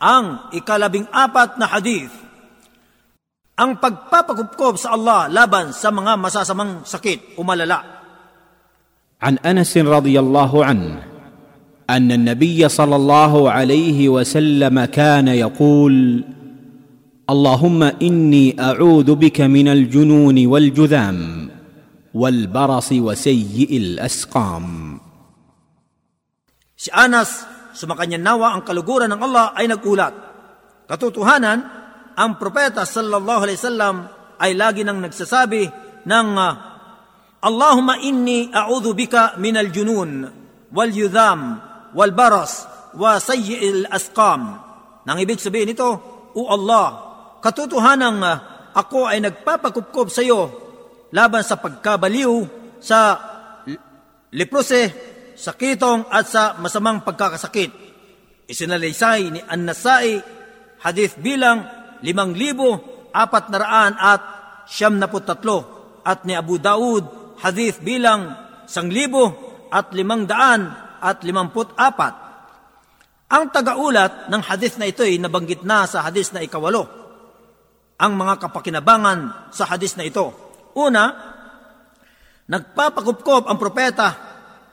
Ang ikalabing apat na hadith, ang pagpapakupkob sa Allah laban sa mga masasamang sakit o malala. عن انس رضي الله عنه ان النبي صلى الله عليه وسلم كان يقول اللهم اني اعوذ بك من الجنون والجذام والبرص وسيء الاسقام Si Anas, sumakanya nawa ang kaluguran ng Allah ay nagulat. Katotohanan, ang propeta sallallahu alaihi wasallam ay lagi nang nagsasabi ng uh, Allahumma inni a'udhu bika min al-junun wal yudham wal baras wa sayyi'il asqam. Nang ibig sabihin nito, O Allah, katotohanan uh, ako ay nagpapakupkob sa iyo laban sa pagkabaliw, sa leprose, sa kitong at sa masamang pagkakasakit. Isinalaysay ni An-Nasai, hadith bilang limang libo, apat na raan at siyam at ni Abu Daud, hadith bilang sang libo at limang daan at limamput apat. Ang tagaulat ng hadith na ito ay nabanggit na sa hadith na ikawalo. Ang mga kapakinabangan sa hadith na ito. Una, nagpapakupkop ang propeta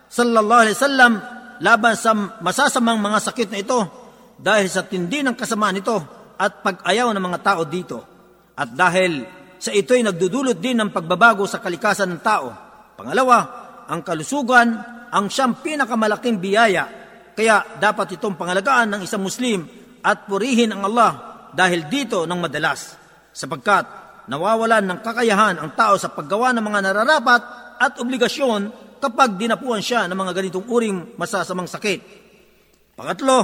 sallallahu alaihi wasallam laban sa masasamang mga sakit na ito dahil sa tindi ng kasamaan nito at pag-ayaw ng mga tao dito. At dahil sa ito'y nagdudulot din ng pagbabago sa kalikasan ng tao. Pangalawa, ang kalusugan ang siyang pinakamalaking biyaya. Kaya dapat itong pangalagaan ng isang Muslim at purihin ang Allah dahil dito ng madalas. Sapagkat nawawalan ng kakayahan ang tao sa paggawa ng mga nararapat at obligasyon kapag dinapuan siya ng mga ganitong uring masasamang sakit. Pangatlo,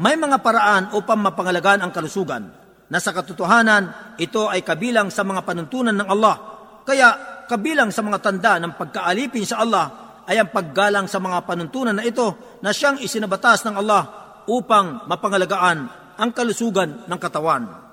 may mga paraan upang mapangalagaan ang kalusugan na sa katotohanan ito ay kabilang sa mga panuntunan ng Allah. Kaya kabilang sa mga tanda ng pagkaalipin sa Allah ay ang paggalang sa mga panuntunan na ito na siyang isinabatas ng Allah upang mapangalagaan ang kalusugan ng katawan.